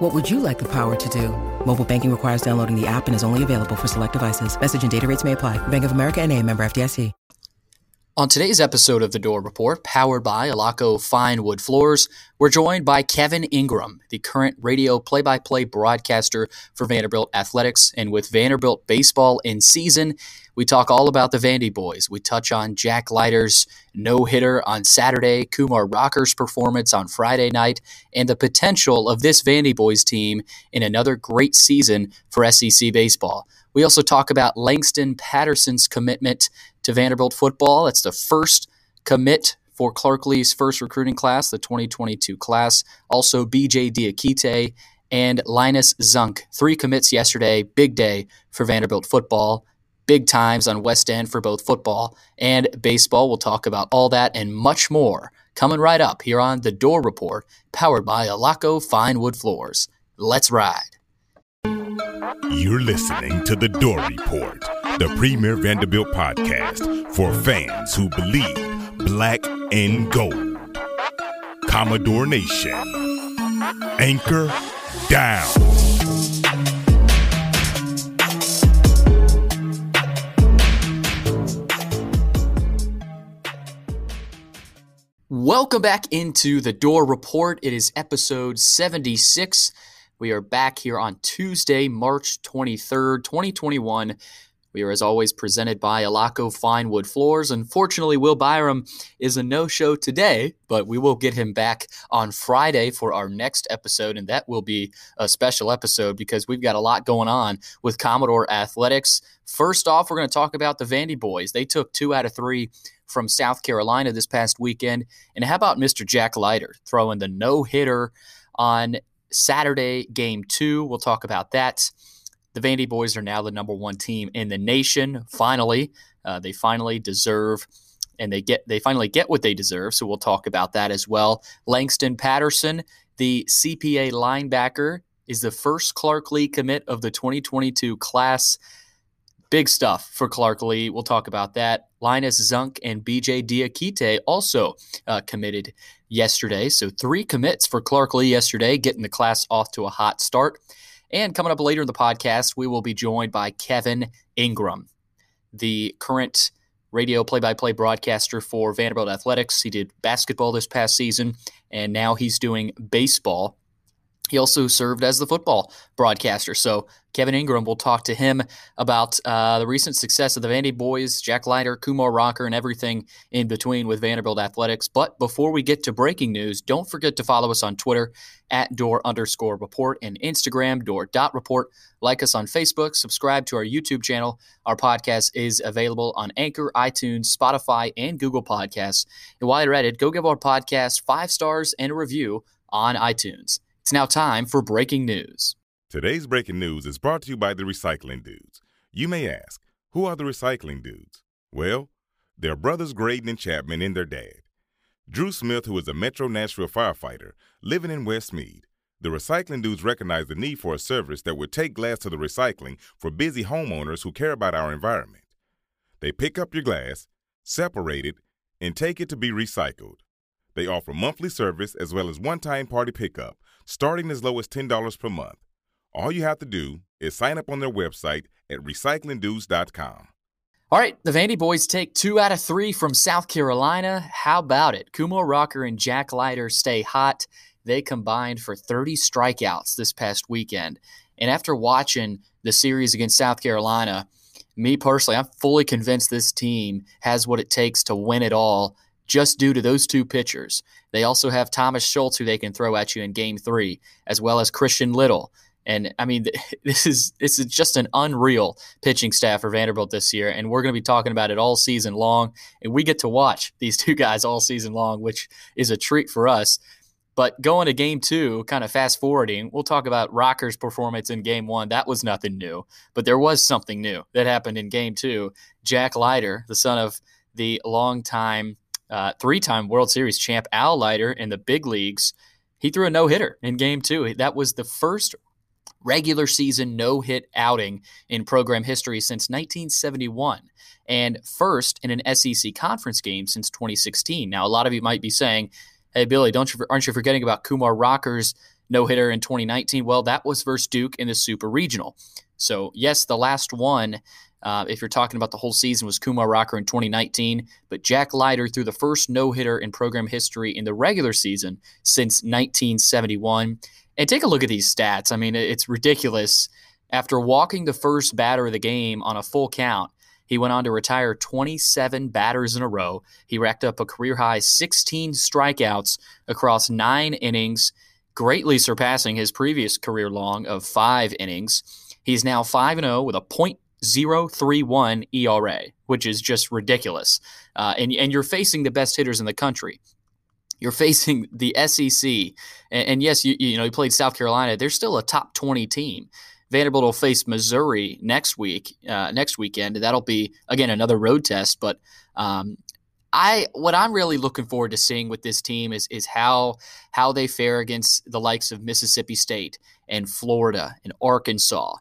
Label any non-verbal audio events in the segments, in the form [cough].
What would you like the power to do? Mobile banking requires downloading the app and is only available for select devices. Message and data rates may apply. Bank of America and a member FDIC. On today's episode of The Dore Report, powered by Alaco Fine Wood Floors, we're joined by Kevin Ingram, the current radio play by play broadcaster for Vanderbilt Athletics. And with Vanderbilt baseball in season, we talk all about the Vandy boys. We touch on Jack Leiter's no hitter on Saturday, Kumar Rocker's performance on Friday night, and the potential of this Vandy boys team in another great season for SEC baseball. We also talk about Langston Patterson's commitment to Vanderbilt football. That's the first commit for Clark Lea's first recruiting class, the 2022 class. Also, BJ Diakite and Linus Zunk. Three commits yesterday. Big day for Vanderbilt football. Big times on West End for both football and baseball. We'll talk about all that and much more coming right up here on The Dore Report, powered by Alaco Fine Wood Floors. Let's ride. You're listening to The Dore Report, the premier Vanderbilt podcast for fans who believe black and gold. Commodore Nation. Anchor down. Welcome back into the Dore Report. It is episode 76. We are back here on Tuesday, March 23rd, 2021. We are, as always, presented by Alaco Fine Wood Floors. Unfortunately, Will Byram is a no show today, but we will get him back on Friday for our next episode. And that will be a special episode because we've got a lot going on with Commodore Athletics. First off, we're going to talk about the Vandy boys. They took two out of three from South Carolina this past weekend. And how about Mr. Jack Leiter throwing the no hitter on Saturday, game two? We'll talk about that. The Vandy boys are now the number one team in the nation. Finally, uh, they finally deserve and they get they finally get what they deserve. So we'll talk about that as well. Langston Patterson, the CPA linebacker, is the first Clark Lea commit of the 2022 class. Big stuff for Clark Lea. We'll talk about that. Linus Zunk and BJ Diakite also uh, committed yesterday. So three commits for Clark Lea yesterday, getting the class off to a hot start. And coming up later in the podcast, we will be joined by Kevin Ingram, the current radio play by play broadcaster for Vanderbilt Athletics. He did basketball this past season, and now he's doing baseball. He also served as the football broadcaster. So Kevin Ingram will talk to him about uh, the recent success of the Vandy boys, Jack Leiter, Kumar Rocker, and everything in between with Vanderbilt athletics. But before we get to breaking news, don't forget to follow us on Twitter at door underscore report and Instagram door dot report. Like us on Facebook, subscribe to our YouTube channel. Our podcast is available on Anchor, iTunes, Spotify, and Google Podcasts. And while you're at it, go give our podcast five stars and a review on iTunes. It's now time for breaking news. Today's breaking news is brought to you by the Recycling Dudes. You may ask, who are the Recycling Dudes? Well, they're brothers Graydon and Chapman and their dad. Drew Smith, who is a Metro Nashville firefighter living in West Meade. The Recycling Dudes recognize the need for a service that would take glass to the recycling for busy homeowners who care about our environment. They pick up your glass, separate it, and take it to be recycled. They offer monthly service as well as one time party pickup, starting as low as $10 per month. All you have to do is sign up on their website at recyclingdudes.com. All right, the Vandy boys take two out of three from South Carolina. How about it? Kumar Rocker and Jack Leiter stay hot. They combined for 30 strikeouts this past weekend. And after watching the series against South Carolina, me personally, I'm fully convinced this team has what it takes to win it all just due to those two pitchers. They also have Thomas Schultz, who they can throw at you in game three, as well as Christian Little. And I mean, [laughs] this is this is just an unreal pitching staff for Vanderbilt this year, and we're going to be talking about it all season long. And we get to watch these [laughs] two guys all season long, which is a treat for us. But going to game two, kind of fast forwarding, we'll talk about Rocker's performance in game one. That was nothing new, but there was something new that happened in game two. Jack Leiter, the son of the longtime uh, three-time World Series champ Al Leiter in the big leagues. He threw a no-hitter in Game Two. That was the first regular season no-hit outing in program history since 1971 and first in an SEC conference game since 2016. Now, a lot of you might be saying, "Hey, Billy, don't you aren't you forgetting about Kumar Rocker's no hitter in 2019?" Well, that was versus Duke in the Super Regional. So, yes, the last one uh, if you're talking about the whole season, was Kumar Rocker in 2019. But Jack Leiter threw the first no hitter in program history in the regular season since 1971. And take a look at these stats. I mean, it's ridiculous. After walking the first batter of the game on a full count, he went on to retire 27 batters in a row. He racked up a career high 16 strikeouts across nine innings, greatly surpassing his previous career long of five innings. He's now 5 0 with a point 0.031 ERA, which is just ridiculous. Uh, and, and you're facing the best hitters in the country. You're [laughs] facing the SEC. And, and yes, you, you know, you played South Carolina. They're still a top 20 team. Vanderbilt will face Missouri next week, uh, next weekend. That'll be again another road test. But um, I, what I'm really looking forward to seeing with this team is is how how they fare against the likes of Mississippi State and Florida and Arkansas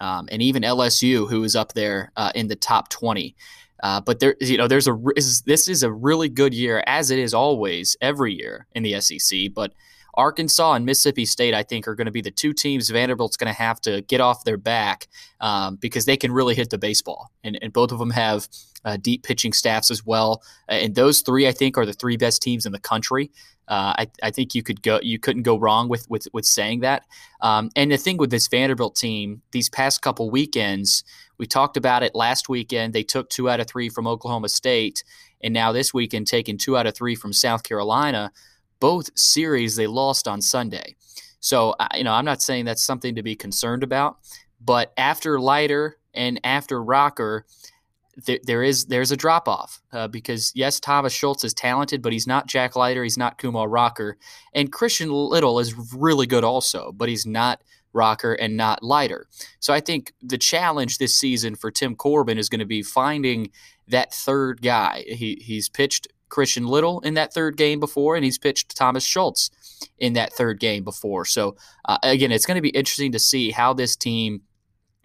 um, and even LSU, who is up there uh, in the top 20. Uh, but there, you know, there's a this is a really good year, as it is always every year in the SEC. But Arkansas and Mississippi State, I think, are going to be the two teams Vanderbilt's going to have to get off their back um, because they can really hit the baseball, and, and both of them have uh, deep pitching staffs as well. And those three, I think, are the three best teams in the country. Uh, I, I think you could go you couldn't go wrong with with with saying that. Um, and the thing with this Vanderbilt team, these past couple weekends, we talked about it last weekend. They took two out of three from Oklahoma State, and now this weekend taking two out of three from South Carolina. Both series they lost on Sunday. So you know I'm not saying that's something to be concerned about, but after Leiter and after Rocker, there, there is there's a drop off uh, because yes, Thomas Schultz is talented, but he's not Jack Leiter, he's not Kumar Rocker, and Christian Little is really good also, but he's not Rocker and not Leiter. So I think the challenge this season for Tim Corbin is going to be finding that third guy. He he's pitched Christian Little in that third game before, and he's pitched Thomas Schultz in that third game before. So uh, again, it's going to be interesting to see how this team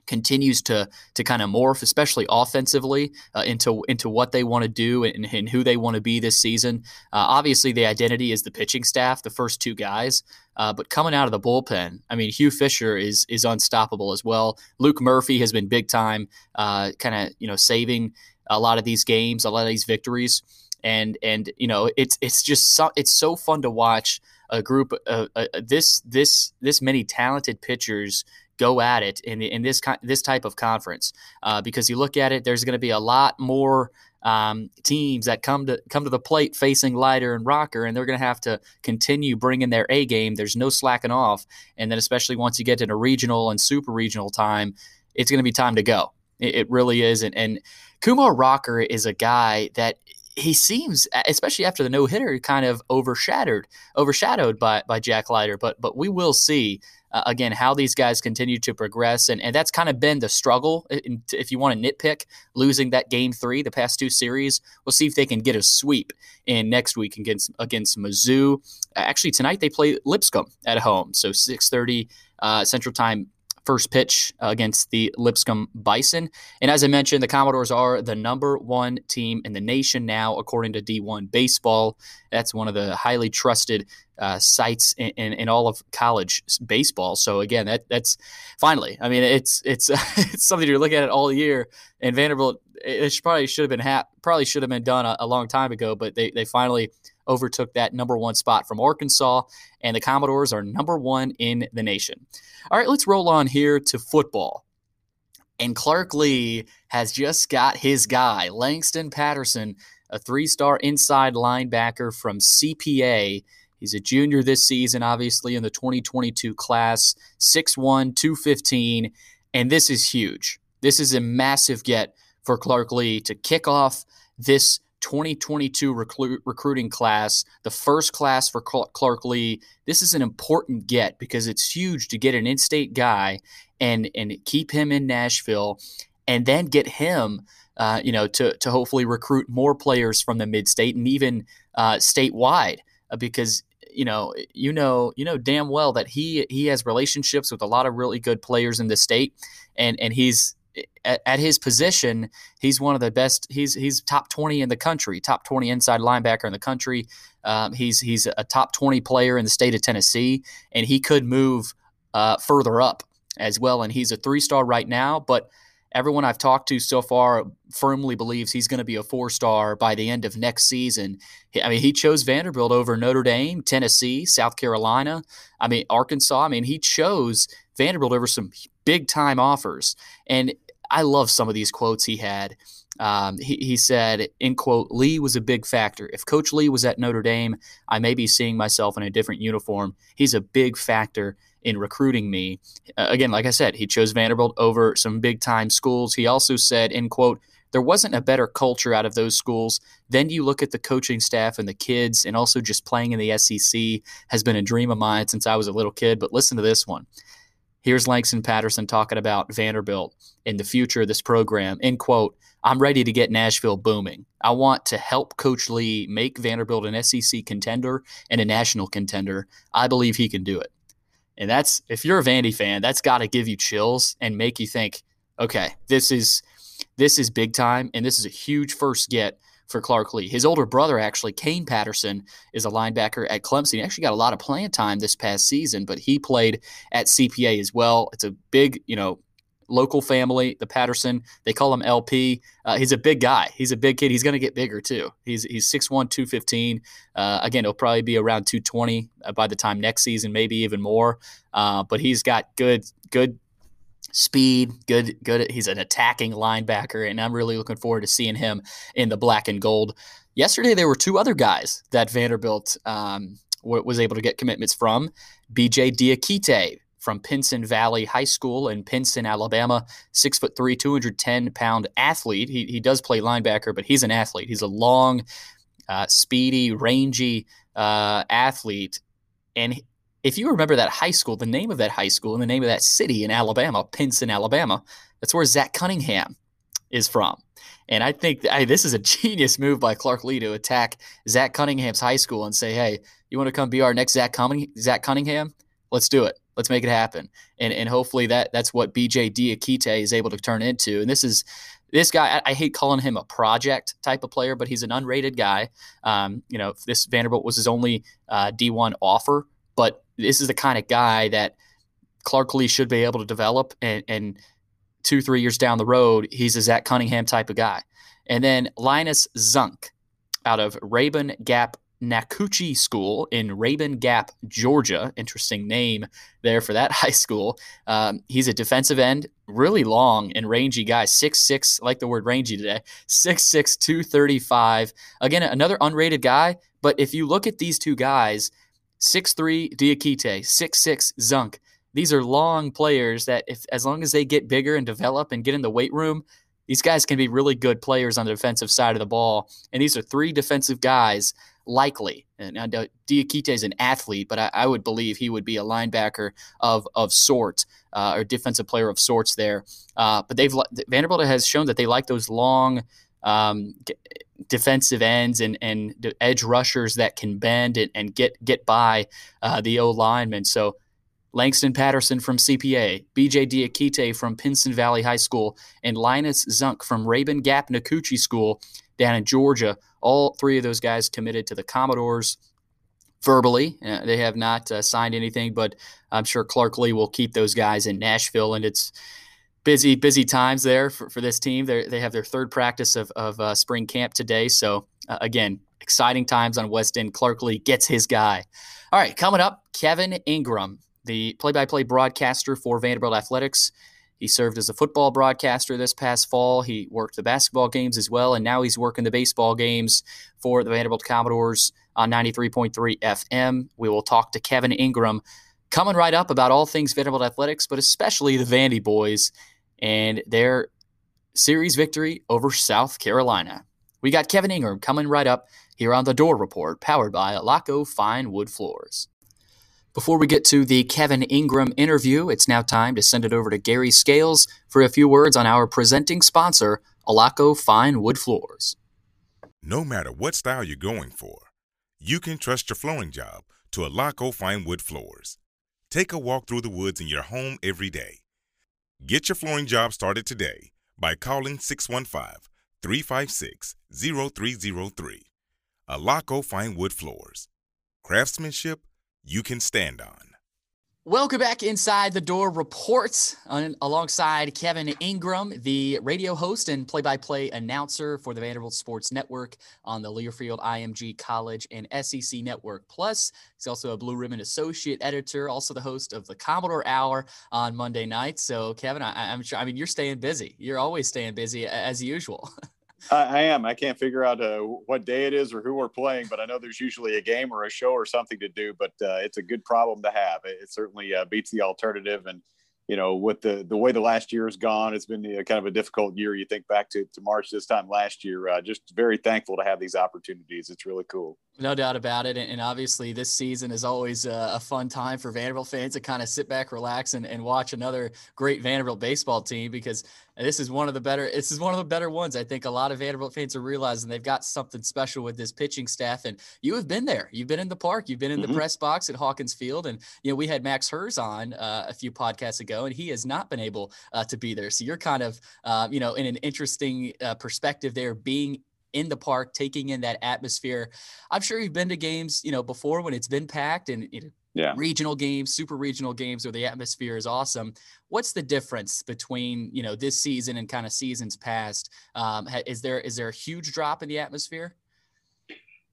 continues to to kind of morph, especially offensively, uh, into into what they want to do and, and, who they want to be this season. Uh, obviously, the identity is the pitching staff, the first two guys. Uh, but coming out of the bullpen, I mean, Hugh Fisher is is unstoppable as well. Luke Murphy has been big time, uh, kind of you know saving a lot of these games, a lot of these victories, and and you know it's it's just so, it's so fun to watch a group of uh, this this this many talented pitchers go at it in, in this this type of conference uh, because you look at it, there's going to be a lot more um, teams that come to come to the plate facing Leiter and Rocker, and they're going to have to continue bringing their A game. There's no slacking off, and then especially once you get to a regional and super regional time, it's going to be time to go. It, it really is, and, and Kumar Rocker is a guy that he seems, especially after the no hitter, kind of overshadowed overshadowed by by Jack Leiter. But but we will see uh, again how these guys continue to progress, and and that's kind of been the struggle. if you want to nitpick, losing that game three, the past two series, we'll see if they can get a sweep in next week against against Mizzou. Actually, tonight they play Lipscomb at home, so six thirty uh, Central Time first pitch against the Lipscomb Bison. And as I mentioned, the Commodores are the number one team in the nation now, according to D1 Baseball. That's one of the highly trusted uh, sites in, in, in, all of college baseball. So again, that that's finally. I mean, it's it's [laughs] it's something you look at all year. And Vanderbilt, it probably should have been ha- probably should have been done a, a long time ago, but they they finally overtook that number one spot from Arkansas, and the Commodores are number one in the nation. All right, let's roll on here to football. And Clark Lea has just got his guy, Langston Patterson, a three star inside linebacker from CPA. He's a junior this season, obviously, in the 2022 class, 6'1, 215. And this is huge. This is a massive get for Clark Lea to kick off this 2022 recru- recruiting class, the first class for Clark Lea. This is an important get because it's huge to get an in-state guy and and keep him in Nashville and then get him, uh, you know, to to hopefully recruit more players from the mid state and even uh, statewide, uh, because you know, you know, you know damn well that he he has relationships with a lot of really good players in the state, and and he's at, at, his position, he's one of the best. He's he's top twenty in the country, top twenty inside linebacker in the country. Um, he's he's a top twenty player in the state of Tennessee, and he could move uh, further up as well. And he's a three star right now, but everyone I've talked to so far firmly believes he's going to be a four star by the end of next season. I mean, he chose Vanderbilt over Notre Dame, Tennessee, South Carolina. I mean, Arkansas. I mean, he chose Vanderbilt over some big time offers. And I love some of these quotes he had. Um, he, he said, in quote, Lea was a big factor. If Coach Lea was at Notre Dame, I may be seeing myself in a different uniform. He's a big factor in recruiting me. Uh, again, like I said, he chose Vanderbilt over some big time schools. He also said, in quote, there wasn't a better culture out of those schools. Then you look at the coaching staff and the kids, and also just playing in the SEC has been a dream of mine since I was a little kid. But listen to this one. Here's Langston Patterson talking about Vanderbilt in the future of this program. In quote, I'm ready to get Nashville booming. I want to help Coach Lea make Vanderbilt an SEC contender and a national contender. I believe he can do it. And that's if you're a Vandy fan, that's got to give you chills and make you think, okay, this is this is big time and this is a huge first get for Clark Lea. His older brother, actually, Kane Patterson, is a linebacker at Clemson. He actually got a lot of playing time this past season, but he played at CPA as well. It's a big, you know, local family, the Patterson. They call him LP. Uh, he's a big guy. He's a big kid. He's going to get bigger too. He's he's 6'1", 215. Uh, again, he'll probably be around 220 uh, by the time next season, maybe even more. Uh, but he's got good good speed, good, good. He's an attacking linebacker, and I'm really looking forward to seeing him in the black and gold. Yesterday, there were two other guys that Vanderbilt um, was able to get commitments from. BJ Diakite from Pinson Valley High School in Pinson, Alabama, six foot three, 210 pound athlete. He, he does play linebacker, but he's an athlete. He's a long, uh, speedy, rangy uh, athlete. And if you remember that high school, the name of that high school and the name of that city in Alabama, Pinson, Alabama, that's where Zach Cunningham is from. And I think this is a [laughs] genius move by Clark Lea to attack Zach Cunningham's high school and say, hey, you want to come be our next Zach Cunningham? Let's do it. Let's make it happen. And, and hopefully that that's what BJ Diakite is able to turn into. And this is this guy, I, I, hate calling him a project type of player, but he's an unrated guy. Um, you know, this Vanderbilt was his only uh, D1 offer, but this is the kind of guy that Clark Lea should be able to develop. And, and two, three years down the road, he's a Zach Cunningham type of guy. And then Linus Zunk out of Rabun Gap Nacoochee School in Rabun Gap, Georgia. Interesting name there for that [laughs] high school. Um, he's a defensive end, really long and rangy guy, six six. like the word rangy today, six six two thirty five. Again, another unrated guy. But if you look at these two guys, Six three Diakite, six six Zunk. These are long players that, if as long as they get bigger and develop and get in the weight room, these guys can be really good players on the defensive side of the ball. And these are three defensive guys, likely. And Diakite is an athlete, but I, I, would believe he would be a linebacker of of sorts uh, or defensive player of sorts there. Uh, but they've Vanderbilt has shown that they like those long um, defensive ends and and edge rushers that can bend and, and get get by uh, the O lineman. So Langston Patterson from CPA, BJ Diakite from Pinson Valley High School, and Linus Zunk from Rabun Gap Nacoochee School down in Georgia. All three of those guys committed to the Commodores verbally. Uh, they have not uh, signed anything, but I'm sure Clark Lea will keep those guys in Nashville, and it's busy, busy times there for, for this team. They they have their third practice of, of uh, spring camp today. So, uh, again, exciting times on West End. Clark Lea gets his guy. All right, coming up, Kevin Ingram, the play by play broadcaster for Vanderbilt Athletics. He served as a football broadcaster this past fall. He worked the basketball games as well, and now he's working the baseball games for the Vanderbilt Commodores on 93.3 FM. We will talk to Kevin Ingram coming right up about all things Vanderbilt Athletics, but especially the Vandy boys and their series victory over South Carolina. We got Kevin Ingram coming right up here on the Dore Report, powered by Alaco Fine Wood Floors. Before we get to the Kevin Ingram interview, it's now time to send it over to Gary Scales for a few words on our presenting sponsor, Alaco Fine Wood Floors. No matter what style you're going for, you can trust your flooring job to Alaco Fine Wood Floors. Take a walk through the woods in your home every day. Get your flooring job started today by calling 615 356 0303. Alaco Fine Wood Floors. Craftsmanship you can stand on. Welcome back inside the door reports on, alongside Kevin Ingram, the radio host and play-by-play announcer for the Vanderbilt Sports Network on the Learfield IMG College and SEC Network Plus. He's also a Blue Ribbon Associate Editor, also the host of the Commodore Hour on Monday nights. So, Kevin, I, I'm sure. I mean, you're staying busy. You're always staying busy as usual. [laughs] I, I am. I can't figure out uh, what day it is or who we're playing, but I know there's usually a game or a show or something to do. But uh, it's a good problem to have. It, it certainly uh, beats the alternative. And you know, with the the way the last year has gone, it's been uh, kind of a difficult year. You think back to, to March this time last year. Uh, just very thankful to have these opportunities. It's really cool. No doubt about it. And obviously, this season is always a fun time for Vanderbilt fans to kind of sit back, relax, and, and watch another great Vanderbilt baseball team because this is one of the better. This is one of the better ones. I think a lot of Vanderbilt fans are realizing they've got something special with this pitching staff. And you have been there. You've been in the park. You've been in mm-hmm. the press box at Hawkins Field. And you know we had Max Hers on uh, a few podcasts ago, and he has not been able uh, to be there. So you're kind of uh, you know in an interesting uh, perspective there, being in the park, taking in that atmosphere. I'm sure you've been to games, you know, before when it's been packed and you know, yeah. regional games, super regional games where the atmosphere is awesome. What's the difference between you know this season and kind of seasons past? Um, is there is there a huge drop in the atmosphere?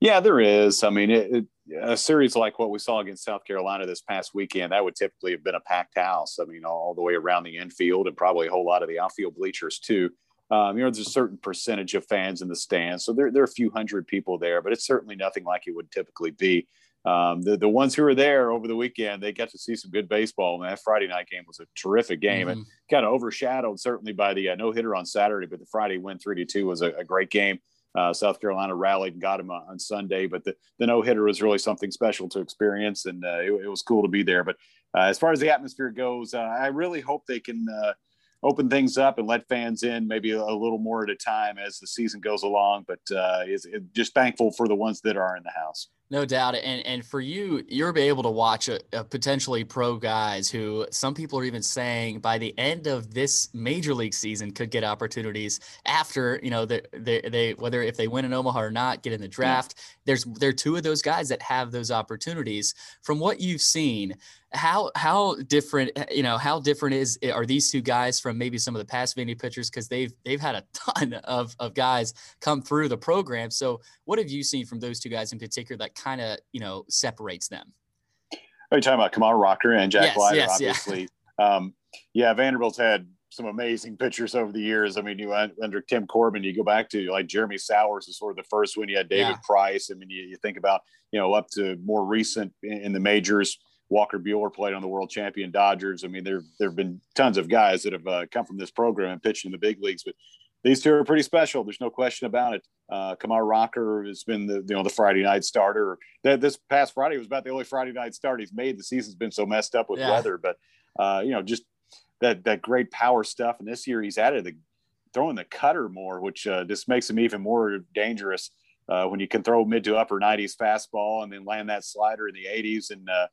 Yeah, there is. I mean, it, it, a series like what we saw against South Carolina this past weekend, that would typically have been a packed house. I mean, all the way around the infield and probably a whole lot of the outfield bleachers too. Um, you know, there's a certain percentage of fans in the stands, so there, there are a few hundred people there, but it's certainly nothing like it would typically be. Um, the the ones who were there over the weekend, they got to see some good baseball. And that Friday night game was a terrific game, mm-hmm. and kind of overshadowed certainly by the uh, no hitter on Saturday. But the Friday win three to two was a, a great game. Uh, South Carolina rallied and got him on Sunday, but the, the no hitter was really something special to experience, and uh, it, it, was cool to be there. But uh, as far as the atmosphere goes, uh, I really hope they can uh, open things up and let fans in maybe a, little more at a time as the season goes along. But uh, is just thankful for the ones that are in the house. No doubt, and and for you, you're able to watch a, a, potentially pro guys who some people are even saying by the end of this major league season could get opportunities after you know they they, they whether if they win in Omaha or not get in the draft. Yeah. There's there are two of those guys that have those opportunities. From what you've seen, how how different eh, you know how different is eh, are these two guys from maybe some of the past Vandy pitchers because they've they've had a [laughs] ton of of guys come through the program. So what have you seen from those two guys in particular that kind of you know separates them? Are you talking about Kumar Rocker and Jack yes, Leiter? Yes, obviously, yeah. Um, yeah. Vanderbilt's had some amazing pitchers over the years. I mean, you under Tim Corbin, you go back to like Jeremy Sowers is sort of the first one. You had David yeah. Price. I mean, you, you, think about you know up to more recent in, in the majors. Walker Buehler played on the world champion Dodgers. I mean, there there have been tons of guys that have uh, come from this program and pitched in the big leagues, but these two are pretty special. There's no question about it. Uh, Kumar Rocker has been the you know the Friday night starter. That this past Friday was about the only Friday night start he's made. The season's been so messed up with yeah. weather, but uh, you know just that that great power stuff. And this year he's added the throwing the cutter more, which uh, just makes him even more dangerous. Uh, when you can throw mid to upper 90s fastball and then land that slider in the 80s and uh,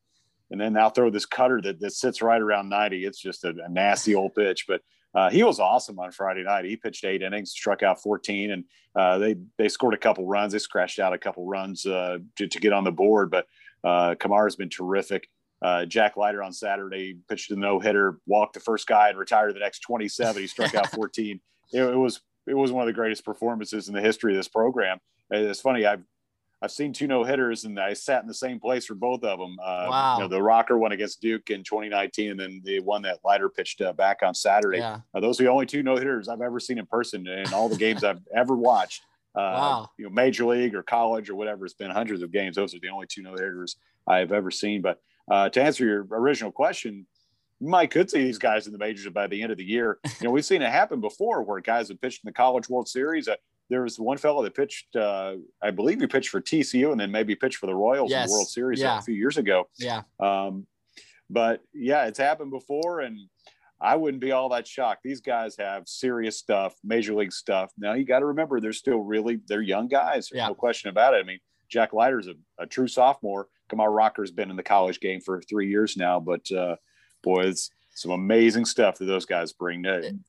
and then now throw this cutter that, that sits right around 90. It's just a, a nasty old pitch, but uh, he was awesome on Friday night. He pitched eight innings, struck out 14, and uh, they they scored a couple runs. They scratched out a couple runs uh, to, to, get on the board. But uh, Kumar's been terrific. Uh, Jack Leiter on Saturday pitched a no hitter, walked the first guy, and retired the next 27. He struck out [laughs] 14. It, it, was it was one of the greatest performances in the history of this program. It's funny. I've I've seen two no hitters, and I sat in the same place for both of them. Uh, wow. You know, the Rocker one against Duke in 2019, and then the one that Leiter pitched uh, back on Saturday. Yeah. Uh, those are the only two no hitters I've ever seen in person in all the games I've ever watched. Uh, wow. You know, major league or college or whatever. It's been hundreds of games. Those are the only two no hitters I have ever seen. But uh, to answer your original question, you might could see these guys in the majors by the end of the year. You know, we've seen it happen before where guys have pitched in the College World Series. There was one fellow that pitched, uh, I believe he pitched for TCU and then maybe pitched for the Royals yes. in the World Series yeah. a few years ago. Yeah. Um, but yeah, it's happened before, and I wouldn't be all that shocked. These guys have serious stuff, major league stuff. Now you got to remember they're still really they're young guys. There's yeah. no question about it. I mean, Jack Leiter's a, a true sophomore. Kumar Rocker's been in the college game for three years now, but uh, boy, it's some amazing stuff that those guys bring.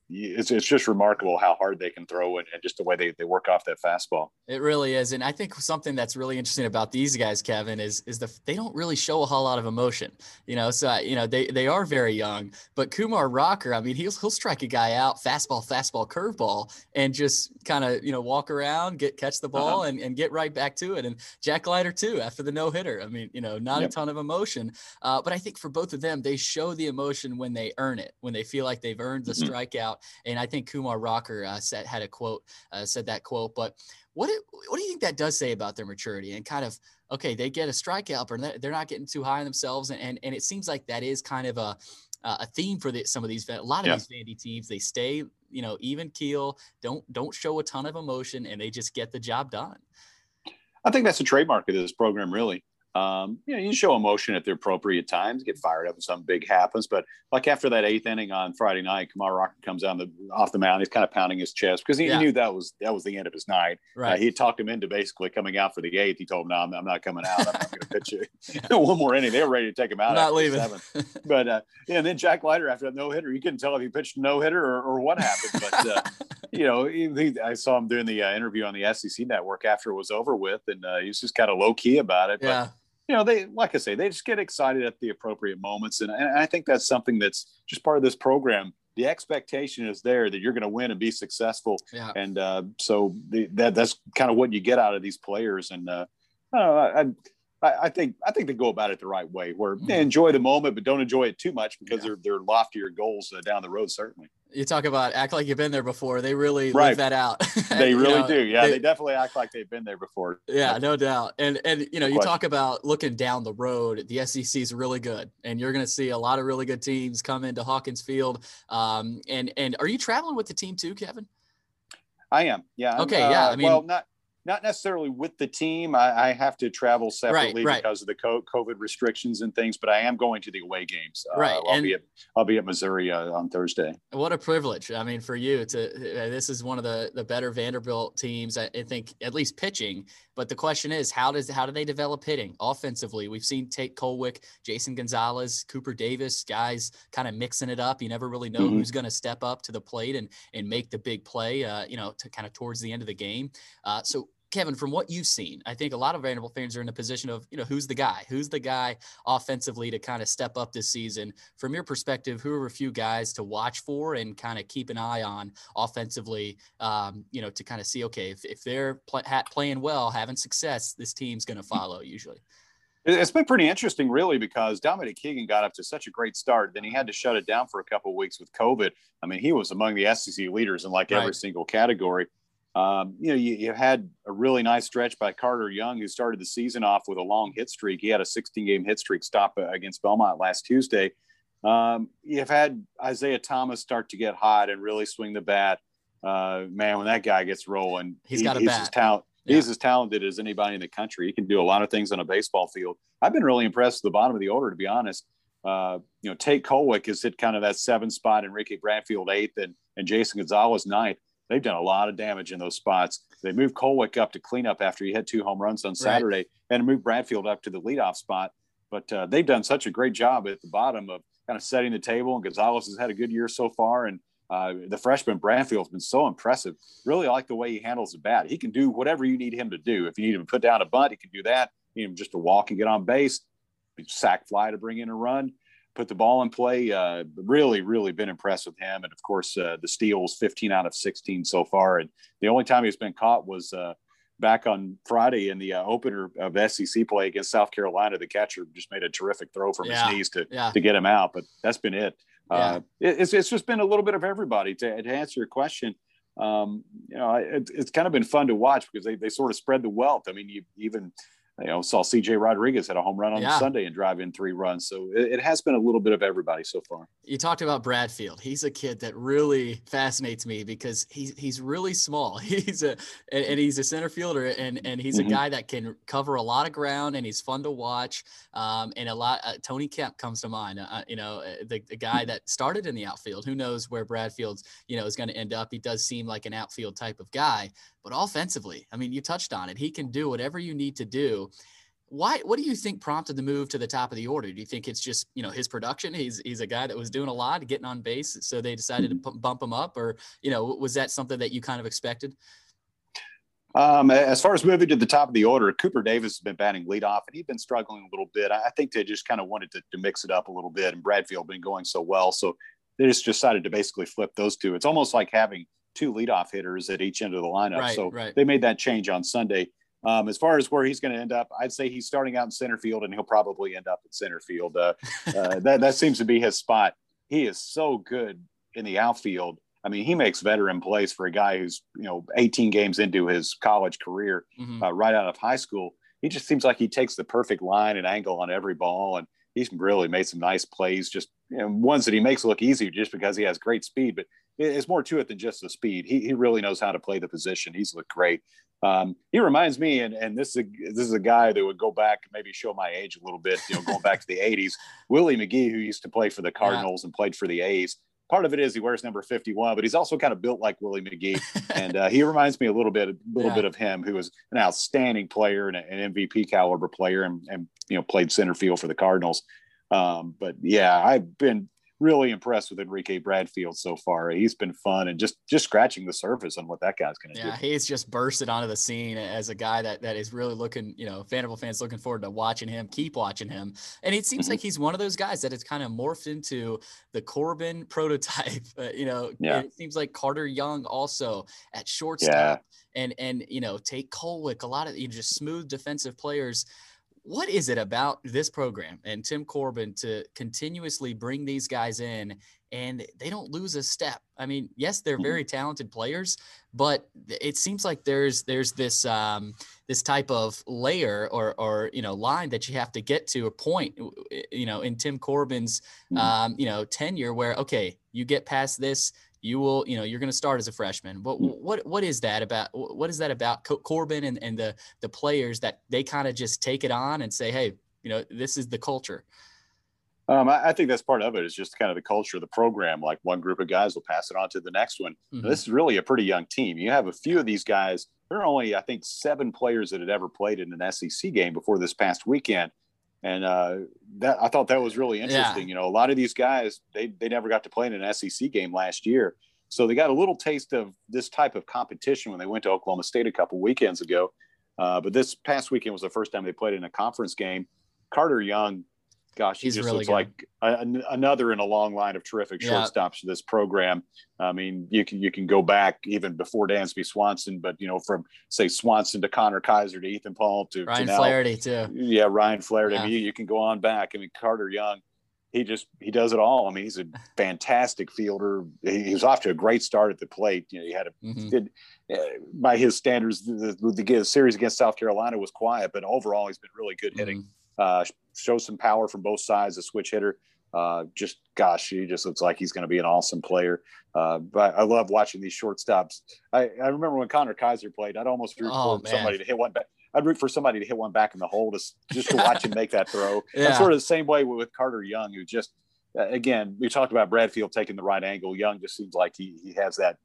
It's, it's just remarkable how hard they can throw and, and, just the way they, they work off that fastball. It really is. And I think something that's really interesting about these guys, Kevin, is is the they don't really show a whole lot of emotion. You know, so you know they they are very young. But Kumar Rocker, I mean, he'll he'll strike a guy out, fastball, fastball, curveball, and just kind of you know walk around, get catch the ball, uh-huh. and, and get right back to it. And Jack Leiter too after the no hitter. I mean, you know, not yep. a ton of emotion, uh, but I think for both of them, they show the emotion when they earn it, when they feel like they've earned the mm-hmm. strikeout. And I think Kumar Rocker uh, said had a quote, uh, said that quote. But what it, what do you think that does say about their maturity and kind of okay, they get a strikeout, but they're not getting too high on themselves, and and, and it seems like that is kind of a a theme for the, some of these a lot of yeah. these Vandy teams. They stay you know even keel, don't don't show a ton of emotion, and they just get the job done. I think that's a trademark of this program, really um, you know, you show emotion at the appropriate times, get fired up when something big happens. But like after that eighth inning on Friday night, Kumar Rocker comes on the off the mound. He's kind of pounding his chest because he, yeah. he knew that was that was the end of his night. Uh, right. Uh, he talked him into basically coming out for the eighth. He told him, "No, I'm, I'm not coming out. I'm not going [laughs] to pitch you [laughs] one more inning." They were ready to take him out. not leaving. [laughs] but uh, yeah, and then Jack Leiter after that no hitter, you couldn't tell if he pitched no hitter or, or, what happened. But uh, you know, he, I saw him doing the uh, interview on the SEC network after it was over with, and uh, he was just kind of low key about it. But, yeah you know, they like I say, they just get excited at the appropriate moments, and, and I think that's something that's just part of this program. The expectation is there that you're going to win and be successful, yeah. and uh, so the, that that's kind of what you get out of these players. And uh, I, know, I, I, think I think they go about it the right way, where mm-hmm. they enjoy the moment, but don't enjoy it too much because yeah. they're they're loftier goals uh, down the road. Certainly you talk about act like you've been there before. They really right. live that out. [laughs] they really know, do. Yeah, they, they, definitely act like they've been there before. Yeah, no doubt. And and you know, you talk about looking down the road. The SEC is really good, and you're going to see a lot of really good teams come into Hawkins Field. Um, and and are you traveling with the team too, Kevin? I am. Yeah. Okay. Uh, yeah. I mean, well, not not necessarily with the team. I, I have to travel separately right, right. because of the COVID restrictions and things, but I am going to the away games. Uh, right. I'll and be at I'll be at Missouri uh, on Thursday. What a privilege! I mean, for you to uh, this is one of the the better Vanderbilt teams. I, I think at least pitching. But the question is, how does how do they develop hitting offensively? We've seen Tate Kolwyck, Jason Gonzalez, Cooper Davis, guys kind of mixing it up. You never really know mm-hmm. who's going to step up to the plate and and make the big play. Uh, you know, to kind of towards the end of the game. Uh, so Kevin, from what you've seen, I think a lot of Vanderbilt fans are in a position of, you know, who's the guy? Who's the guy offensively to kind of step up this season? From your perspective, who are a few guys to watch for and kind of keep an eye on offensively, um, you know, to kind of see, okay, if, if they're play, playing well, having success, this team's going to follow usually. It's been pretty interesting, really, because Dominic Keegan got up to such a great start. Then he had to shut it down for a couple of weeks with COVID. I mean, he was among the SEC leaders in like every single category. Um, you know, you, you, had a really nice stretch by Carter Young, who started the season off with a long hit streak. He had a 16 game hit streak stop uh, against Belmont last Tuesday. Um, you've had Isaiah Thomas start to get hot and really swing the bat. Uh, man, when that guy gets rolling, he's he, got a he's bat. As talent, yeah. He's as talented as anybody in the country. He can do a lot of things on a baseball field. I've been really impressed with the bottom of the order, to be honest. Uh, you know, Tate Kolwyck has hit kind of that seven spot, and Ricky Bradfield eighth, and, and Jason Gonzalez ninth they've done a lot of damage in those spots. They moved Kolwyck up to cleanup after he had two home runs on Saturday right. and moved Bradfield up to the leadoff spot. But uh, they've done such a great job at the bottom of kind of setting the table. And Gonzalez has had a good year so far. And uh, the freshman Bradfield's been so impressive. Really like the way he handles the bat. He can do whatever you need him to do. If you need him to put down a bunt, he can do that. You need him just to walk and get on base, sack fly to bring in a run put the ball in play. Uh, really, really been impressed with him. And of course, uh, the steals 15 out of 16 so far. And the only time he's been caught was uh, back on Friday in the uh, opener of SEC play against South Carolina. The catcher just made a terrific throw from yeah. his knees to, yeah. to get him out. But that's been it. Uh, yeah. It, it's, it's just been a little bit of everybody to, to answer your question. Um, you know, it, it's kind of been fun to watch because they, they sort of spread the wealth. I mean, you even you know, saw CJ Rodriguez had a home run on yeah. Sunday and drive in three runs. So it, it, has been a little bit of everybody so far. You talked about Bradfield. He's a kid that really fascinates me because he's he's really small. [laughs] He's a and, and he's a center fielder and and he's mm-hmm. a guy that can cover a lot of ground and he's fun to watch. Um, and a lot uh, Tony Kemp comes to mind. Uh, you know, uh, the, the guy that started in the outfield. Who knows where Bradfield's you know is going to end up? He does seem like an outfield type of guy, but offensively, I mean, you touched on it. He can do whatever you need to do why what do you think prompted the move to the top of the order do you think it's just you know his production he's he's a guy that was doing a lot getting on base so they decided mm-hmm. to bump him up or you know was that something that you kind of expected um, as far as moving to the top of the order, Cooper Davis has been batting leadoff, and he'd been struggling a little bit. I think they just kind of wanted to, to, mix it up a little bit, and Bradfield been going so well, so they just decided to basically flip those two. It's almost like having two leadoff hitters at each end of the lineup. Right, so right. they made that change on Sunday. Um, as far as where he's going to end up, I'd say he's starting out in center field, and he'll probably end up in center field. Uh, [laughs] uh, that that seems to be his spot. He is so good in the outfield. I mean, he makes veteran plays for a guy who's you know 18 games into his college career, mm-hmm. uh, right out of high school. He just seems like he takes the perfect line and angle on every ball, and he's really made some nice plays. Just you know, ones that he makes look easy just because he has great speed, but it's more to it than just the speed. He, he really knows how to play the position. He's looked great. Um, he reminds me, and, and this is a, this is a guy that would go back, maybe show my age a little bit, you know, going back to the '80s. [laughs] Willie McGee, who used to play for the Cardinals yeah. and played for the A's. Part of it is he wears number 51, but he's also kind of built like Willie McGee, [laughs] and uh, he reminds me a little bit, a little yeah. bit of him, who was an outstanding player and an MVP caliber player, and, and you know played center field for the Cardinals. Um, but yeah, I've been really impressed with Enrique Bradfield so far. He's been fun and just just scratching the surface on what that guy's going to yeah, do. Yeah, he's just bursted onto the scene as a guy that that is really looking, you know, Vanderbilt fans looking forward to watching him, keep watching him. And it seems mm-hmm. like he's one of those guys that has kind of morphed into the Corbin [laughs] prototype. Uh, you know, yeah. it seems like Carter Young also at shortstop. Yeah. And and you know, Tate Kolwyck. a lot of you know, just smooth defensive players what is it about this program and Tim Corbin to continuously bring these guys in and they don't lose a step? I mean, yes, they're very mm-hmm. talented players, but it seems like there's there's this um, this type of layer or or you know line that you have to get to a point, you know, in Tim Corbin's mm-hmm. um, you know tenure where okay, you get past this you will you know you're going to start as a freshman. What mm. what what is that about what is that about corbin and, and the the players that they kind of just take it on and say hey you know this is the culture um, I, I, think that's part of it is just kind of the culture of the program like one group of guys will pass it on to the next one. Mm-hmm. this is really a pretty young team. You have a few of these guys there are only i think seven players that had ever played in an sec game before this past weekend and uh, that I thought that was really interesting. Yeah. You know, a lot of these guys they they never got to play in an SEC game last year, so they got a little taste of this type of competition when they went to Oklahoma State a couple weekends ago. Uh, but this past weekend was the first time they played in a conference game. Carter Young gosh, he just really looks good. like a, another in a long line of terrific yeah. shortstops for this program. I mean, you can you can go back even before Dansby Swanson, but you know, from say Swanson to Connor Kaiser to Ethan Paul to Ryan to now, Flaherty too. Yeah, Ryan Flaherty. Yeah. I mean, you, you, can go on back. I mean, Carter Young, he just he does it all. I mean, he's a [laughs] fantastic fielder. He, he was off to a great start at the plate. You know, he had a mm-hmm. did, uh, by his standards, the, the, the, series against South Carolina was quiet, but overall, he's been really good hitting. Mm-hmm. Uh, shows some power from both sides, a switch hitter. Uh, just gosh, he just looks like he's going to be an awesome player. Uh, but I love watching these shortstops. I, I remember when Connor Kaiser played, I'd almost root oh, for man. somebody to hit one back. I'd root for somebody to hit one back in the hole just just to [laughs] watch him make that throw. yeah. sort of the same way with Carter Young, who just uh, again we talked about Bradfield taking the right angle. Young just seems like he he has that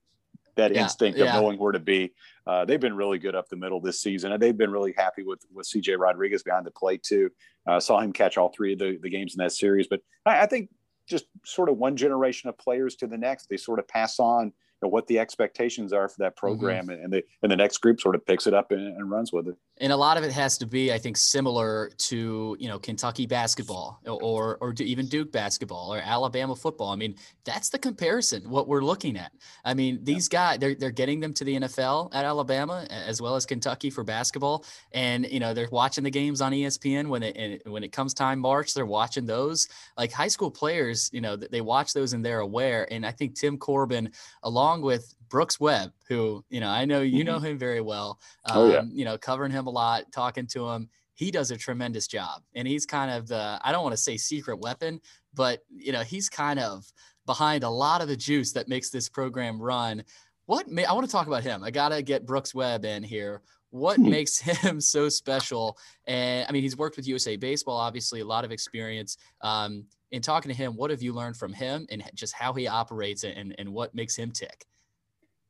that yeah, instinct of yeah. knowing where to be. Uh, they've been really good up the middle this season, and they've been really happy with with CJ Rodriguez behind the plate too. Uh, saw him catch all three of the, the games in that series, but I, I think just sort of one generation of players to the next, they sort of pass on know, what the expectations are for that mm-hmm. program, mm-hmm. and the and the next group sort of picks it up and, and, runs with it. And a lot of it has to be, I think, similar to you know Kentucky basketball or or even Duke basketball or Alabama football. I mean, that's the comparison. What we're looking at. I mean, these yeah. guys they're they're getting them to the NFL at Alabama as well as Kentucky for basketball, and you know they're watching the games on ESPN when it when it comes time March. They're watching those like high school players. You know they watch those and they're aware. And I think Tim Corbin, along along with Brooks Webb, who, you know, I know you know mm-hmm. him very well. Um, oh, yeah. Um, you know, covering him a lot, talking to him. he does a tremendous job. And he's kind of the, I don't want to say secret weapon, but you know, he's kind of behind a lot of the juice that makes this program run. What may, I want to talk about him. I got to get Brooks Webb in here. What hmm. makes [laughs] him so special? And I mean, he's worked with USA Baseball, obviously, a lot of experience. Um, in talking to him, what have you learned from him and just how he operates and, and what makes him tick?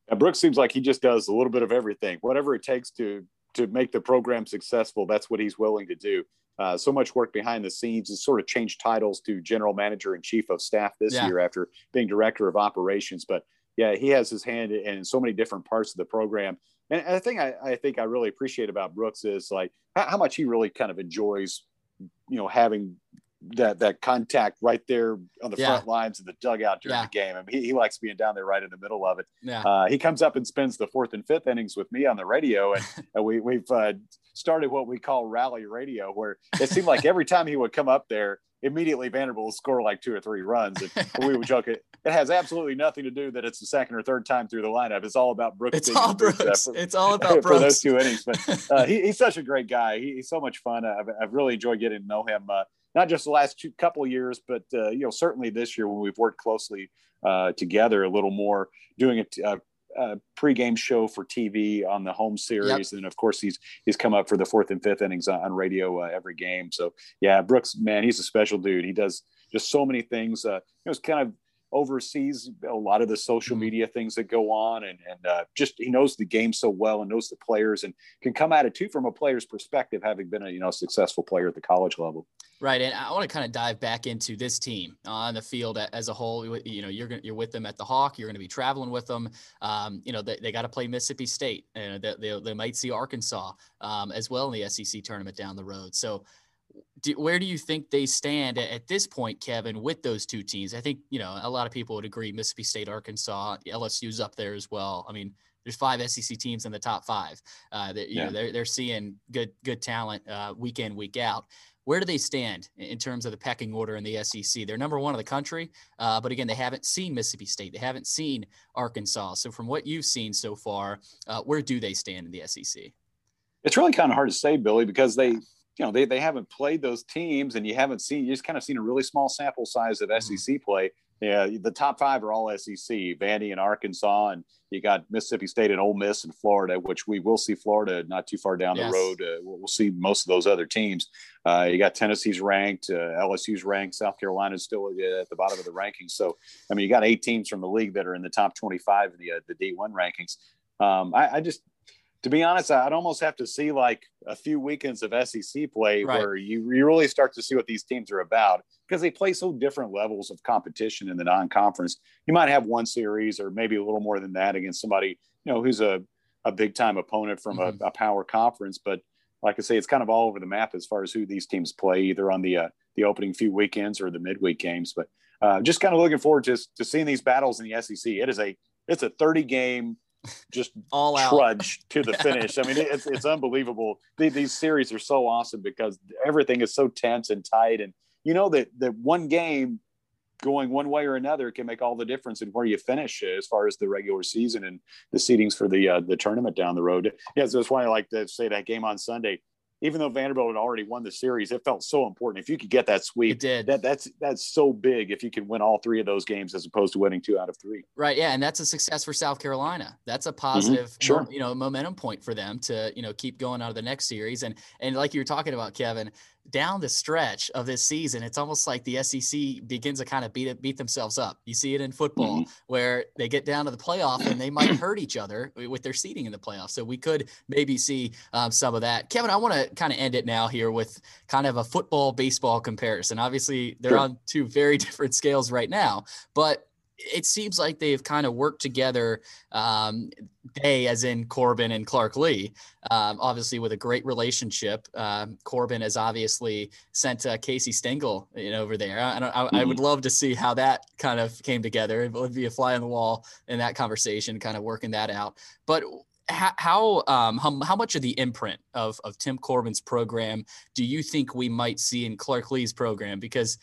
Now, Brooks seems like he just does a little bit of everything. Whatever it takes to to make the program successful, that's what he's willing to do. Uh, so much work behind the scenes. He's sort of changed titles to general manager and chief of staff this yeah. year after being director of operations. But yeah, he has his hand in so many different parts of the program. And the thing I, I think I really appreciate about Brooks is like how, how much he really kind of enjoys, you know, having that that contact right there on the yeah. front lines of the dugout during yeah. the game. I mean, he, he, likes being down there right in the middle of it. Yeah. Uh, he comes up and spends the fourth and fifth innings with me on the radio, and, [laughs] and we we've uh, started what we call rally radio, where it seemed like every time he would come up there, immediately Vanderbilt would score like two or three runs, and [laughs] we would joke it. It has absolutely nothing to do that it's the second or third time through the lineup. It's all about Brooks. It's all Brooks. Brooks for, it's all [laughs] about Brooks for those two innings. But uh, he, [laughs] he's such a great guy. He, he's so much fun. I've, I've really enjoyed getting to know him. Uh, not just the last two, couple years, but uh, you know certainly this year when we've worked closely uh, together a little more, doing a, a, a pregame show for TV on the home series, yep. and of course he's he's come up for the fourth and fifth innings on, on radio uh, every game. So yeah, Brooks, man, he's a special dude. He does just so many things. Uh, know, it's kind of oversees a lot of the social mm-hmm. media things that go on and, and uh, just he knows the game so well and knows the players and can come at it too from a player's perspective having been a you know successful player at the college level. Right and i want to kind of dive back into this team on the field as a whole. You know you're you're with them at the hawk you're going to be traveling with them. Um, you know they, they got to play mississippi state and they, they, they might see arkansas um, as well in the sec tournament down the road. So do, where do you think they stand at, this point, Kevin, with those two teams? I think you know a lot of people would agree. Mississippi State, Arkansas, LSU's up there as well. I mean, there's five SEC teams in the top five. Uh, that, you yeah. know, they're they're seeing good good talent uh, week in week out. Where do they stand in terms of the pecking order in the SEC? They're number one in the country, uh, but again, they haven't seen Mississippi State. They haven't seen Arkansas. So, from what you've seen so far, uh, where do they stand in the SEC? It's really kind of hard to say, Billy, because they you know they, they haven't played those teams and you haven't seen you just kind of seen a really small sample size of mm-hmm. SEC play. Yeah, the top five are all SEC, Vandy and Arkansas, and you got Mississippi State and Ole Miss and Florida, which we will see Florida not too far down yes. the road. Uh, we'll, see most of those other teams. Uh, you got Tennessee's ranked, uh, LSU's ranked, South Carolina's still at the bottom of the rankings. So, I mean, you got eight teams from the league that are in the top 25 in the, uh, the D1 rankings. Um, I, I, just to be honest, I'd almost have to see like a few weekends of SEC play right. where you, you really start to see what these teams are about because they play so different levels of competition in the non-conference. You might have one series or maybe a little more than that against somebody, you know, who's a, a big time opponent from mm-hmm. a, a, power conference. But like I say, it's kind of all over the map as far as who these teams play, either on the uh, the opening few weekends or the midweek games. But uh, just kind of looking forward to, to seeing these battles in the SEC. It is a it's a 30 game just all out trudge to the [laughs] finish. I mean, it's it's unbelievable. These, these series are so awesome because everything is so tense and tight, and you know that that one game going one way or another can make all the difference in where you finish as far as the regular season and the seedings for the uh, the tournament down the road. Yeah, so that's why I like to say that game on Sunday even though Vanderbilt had already won the series, it felt so important. If you could get that sweep, it did. That that's that's so big. If you can win all three of those games as opposed to winning two out of three. Right. Yeah, and that's a success for South Carolina. That's a mm-hmm. positive, mm-hmm. sure. you know, momentum point for them to you know keep going out of the next series. And and like you were talking about, Kevin, down the stretch of this season, it's almost like the SEC begins to kind of beat it, beat themselves up. You see it in football mm-hmm. where they get down to the playoff and they might hurt each other with their seating in the playoff. So we could maybe see um, some of that. Kevin, I want to kind of end it now here with kind of a football baseball comparison. Obviously, they're sure. on two very [laughs] different scales right now, but it seems like they've kind of worked together. Um, they, as in Corbin and Clark Lea, um, obviously with a great relationship. Um, Corbin has obviously sent uh, Casey Stengel in over there. I, I, mm-hmm. I, would love to see how that kind of came together. It would be a fly on the wall in that conversation, kind of working that out. But how um, how, how much of the imprint of of Tim Corbin's program do you think we might see in Clark Lea's program? Because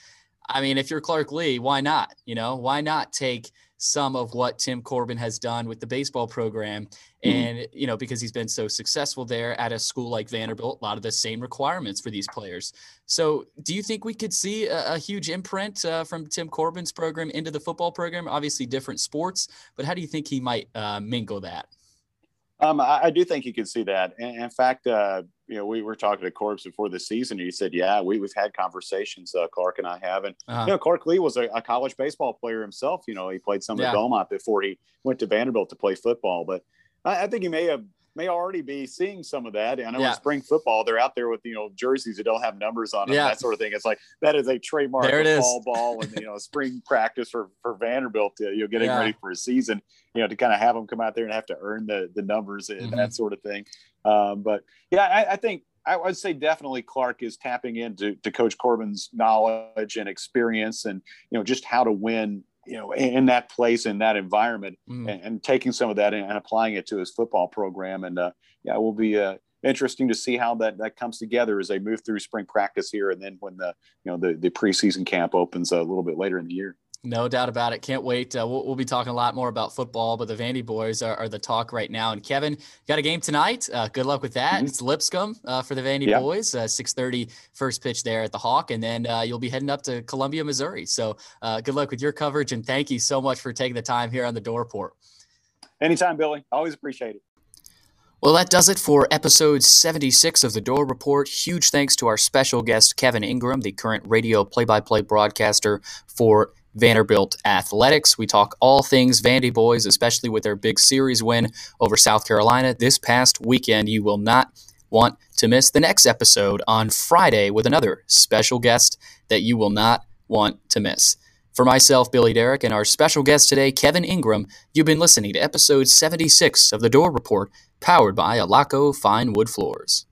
I mean, if you're Clark Lea, why not? You know, why not take some of what Tim Corbin has done with the baseball program. Mm-hmm. And, you know, because he's been so successful there at a school like Vanderbilt, a lot of the same requirements for these players. So, do you think we could see a, a huge imprint uh, from Tim Corbin's program into the football program? Obviously, different sports, but how do you think he might uh, mingle that? Um, I, I, do think you could see that. And in fact, uh, you know, we were talking to Corbs before the season, and he said, "Yeah, we, have had conversations. Uh, Clark and I have, and uh-huh. you know, Clark Lea was a, a, college baseball player himself. You know, he played some yeah. at Belmont before he went to Vanderbilt to play football. But I, I think he may have may already be seeing some of that. I know yeah. in spring football, they're out there with you know jerseys that don't have numbers on them, yeah. that sort of thing. It's like that is a trademark there it fall ball and you know spring [laughs] practice for for Vanderbilt. To, you know, getting yeah. ready for a season. You know, to kind of have them come out there and have to earn the the numbers and mm-hmm. that sort of thing. Um, but yeah, I, I think I would say definitely Clark is tapping into to Coach Corbin's knowledge and experience, and you know just how to win you know, in that place, in that environment, mm. and, and, taking some of that and, applying it to his football program. And uh, yeah, it will be uh, interesting to see how that that comes together as they move through spring practice here, and then when the you know the the preseason camp opens a little bit later in the year. No doubt about it. Can't wait. Uh, we'll, we'll, be talking a lot more about football, but the Vandy boys are, are the talk right now. And Kevin, got a game tonight. Uh, good luck with that. Mm-hmm. It's Lipscomb uh, for the Vandy yeah. boys. Uh, 6:30 first pitch there at the Hawk, and then uh, you'll be heading up to Columbia, Missouri. So uh, good luck with your coverage, and thank you so much for taking the time here on the Dore Report. Anytime, Billy. Always appreciate it. Well, that does it for episode 76 of the Dore Report. Huge thanks to our special guest, Kevin Ingram, the current radio play by play broadcaster for Vanderbilt Athletics. We talk all things Vandy boys, especially with their big series win over South Carolina this past weekend. You will not want to miss the next episode on Friday with another special guest that you will not want to miss. For myself, Billy Derrick, and our special guest today, Kevin Ingram, you've been listening to episode 76 of The Dore Report, powered by Alaco Fine Wood Floors.